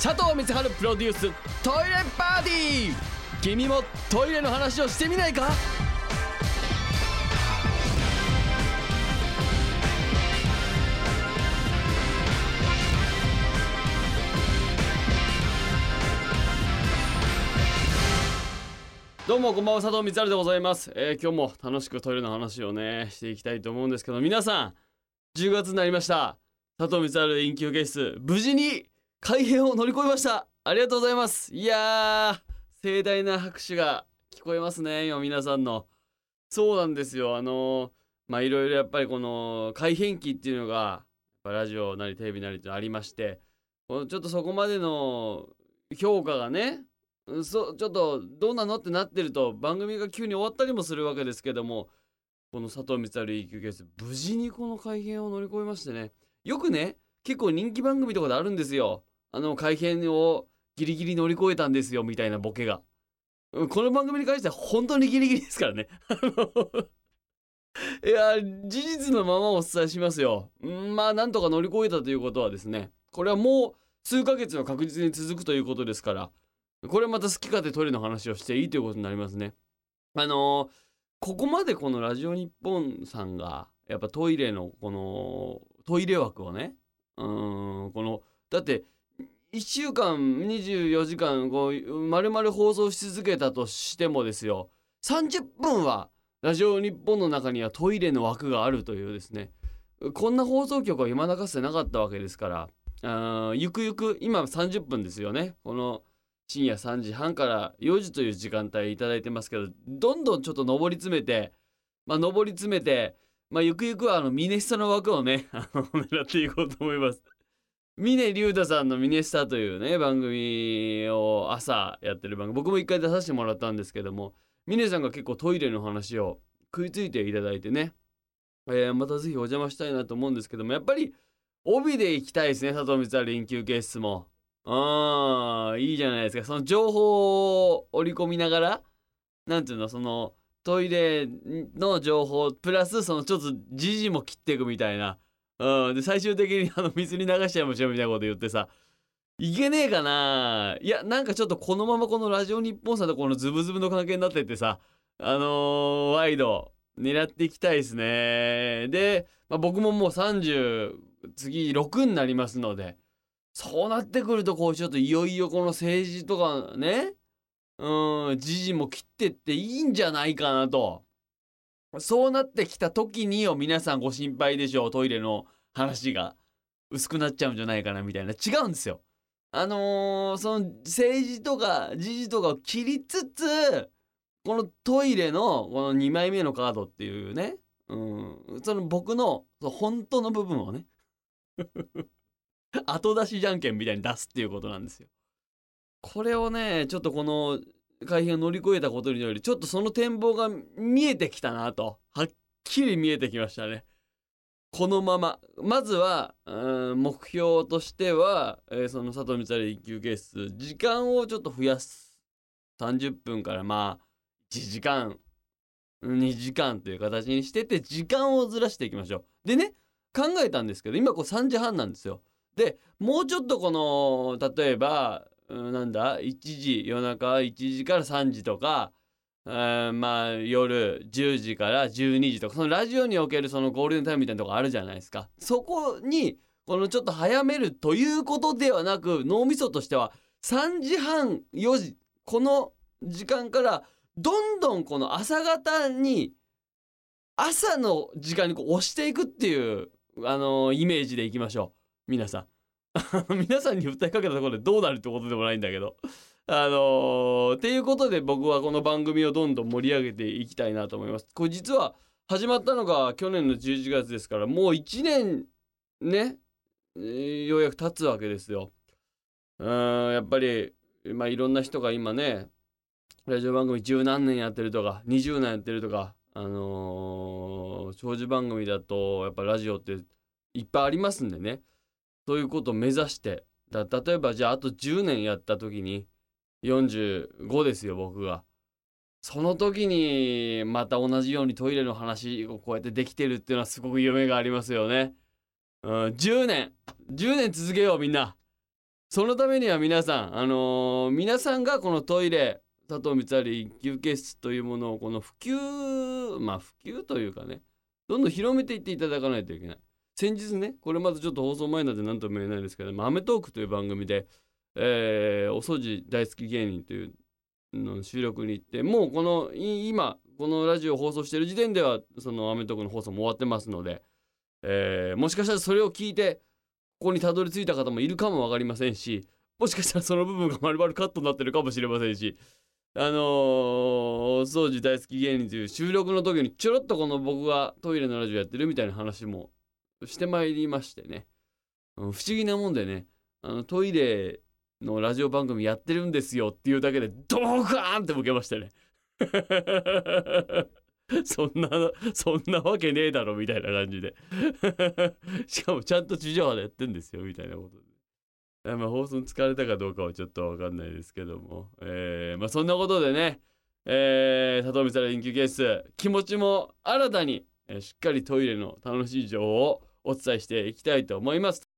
佐藤光晴プロデューストイレパーティー君もトイレの話をしてみないかどうもこんばんは佐藤光晴でございます、えー今日も楽しくトイレの話をねしていきたいと思うんですけど皆さん10月になりました佐藤光晴臨休憩室無事に改編を乗り越えました。ありがとうございます。いや盛大な拍手が聞こえますね今皆さんの。そうなんですよ。あのまあいろいろやっぱりこの改編期っていうのがラジオなりテレビなりってありましてこのちょっとそこまでの評価がねそちょっとどうなのってなってると番組が急に終わったりもするわけですけどもこの佐藤光晴 EQ ケース無事にこの改編を乗り越えましてね。よくね結構人気番組とかであるんですよ。あの改編をギリギリ乗り越えたんですよみたいなボケが。この番組に関しては本当にギリギリですからね。いや事実のままお伝えしますよ。まあなんとか乗り越えたということはですねこれはもう数ヶ月は確実に続くということですからこれまた好き勝手トイレの話をしていいということになりますね。あのーここまでこのラジオ日本さんがやっぱトイレのこのトイレ枠をねうんこのだって1週間24時間こう丸々放送し続けたとしてもですよ。30分はラジオ日本の中にはトイレの枠があるというですね。こんな放送局は今中せなかったわけですからあゆくゆく今30分ですよね。この深夜3時半から4時という時間帯いただいてますけどどんどんちょっと上り詰めてまあ上り詰めてまあゆくゆくはあのミネスタの枠をね 狙っていこうと思います。峰竜太さんのミネスタというね番組を朝やってる番組。僕も一回出させてもらったんですけども峰さんが結構トイレの話を食いついていただいてね、えーまたぜひお邪魔したいなと思うんですけどもやっぱり帯で行きたいですね佐藤光晴臨休憩室も。あーいいじゃないですか。その情報を織り込みながらなんていうのそのトイレの情報プラスそのちょっと時事も切っていくみたいな、うん、で最終的にあの水に流しちゃいましょうみたいなこと言ってさいけねえかな。いやなんかちょっとこのままこのラジオ日本さんとこのズブズブの関係になってってさあのーワイド狙っていきたいですね。で、まあ、僕ももう30次6になりますのでそうなってくるとこうちょっといよいよこの政治とかねうん時事も切ってっていいんじゃないかなと。そうなってきた時によ皆さんご心配でしょうトイレの話が薄くなっちゃうんじゃないかなみたいな違うんですよ。あのーその政治とか時事とかを切りつつこのトイレのこの2枚目のカードっていうね、うん、その僕のそう本当の部分をね 後出しじゃんけんみたいに出すっていうことなんですよ。これをねちょっとこの改変を乗り越えたことによりちょっとその展望が見えてきたなとはっきり見えてきましたね。このまままずは目標としては、えーその佐藤光晴休憩室時間をちょっと増やす30分からまあ1時間2時間という形にしてて時間をずらしていきましょう。でね考えたんですけど今こう3時半なんですよ。でもうちょっとこの例えば、なんだ？1時夜中1時から3時とか、えーまあ夜10時から12時とかそのラジオにおけるそのゴールデンタイムみたいなとこあるじゃないですか。そこにこのちょっと早めるということではなく脳みそとしては3時半4時この時間からどんどんこの朝方に朝の時間にこう押していくっていう、あのイメージでいきましょう。皆さん。皆さんに訴えかけたところでどうなるってことでもないんだけど。あのーっていうことで僕はこの番組をどんどん盛り上げていきたいなと思います。これ実は始まったのが去年の11月ですからもう1年ね、えようやく経つわけですよ。うんやっぱりまあいろんな人が今ねラジオ番組十何年やってるとか20年やってるとかあのー長寿番組だとやっぱラジオっていっぱいありますんでね。そういうことを目指して。だ例えばじゃああと10年やった時に45ですよ僕が。その時にまた同じようにトイレの話をこうやってできてるっていうのはすごく夢がありますよね。うん、10年10年続けようみんな。そのためには皆さんあのー皆さんがこのトイレ佐藤光晴一級ケースというものをこの普及まあ普及というかねどんどん広めていっていただかないといけない。先日ねこれまたちょっと放送前なんで何とも言えないですけど「アメトーーク」という番組で、えーお掃除大好き芸人というの収録に行ってもうこの今このラジオ放送してる時点ではその『アメトーーク』の放送も終わってますので、えーもしかしたらそれを聞いてここにたどり着いた方もいるかも分かりませんしもしかしたらその部分が丸々カットになってるかもしれませんしあのーお掃除大好き芸人という収録の時にちょろっとこの僕がトイレのラジオやってるみたいな話もしてまいりましてね、不思議なもんでねあのトイレのラジオ番組やってるんですよっていうだけでドーカーンってボケましたね。そんなそんなわけねえだろみたいな感じで しかもちゃんと地上波でやってんですよみたいなことで。まあ、放送に使われたかどうかはちょっとわかんないですけども、えーまあ、そんなことでね、えー、佐藤光人気ケース気持ちも新たに、えーしっかりトイレの楽しい情報をお伝えしていきたいと思います。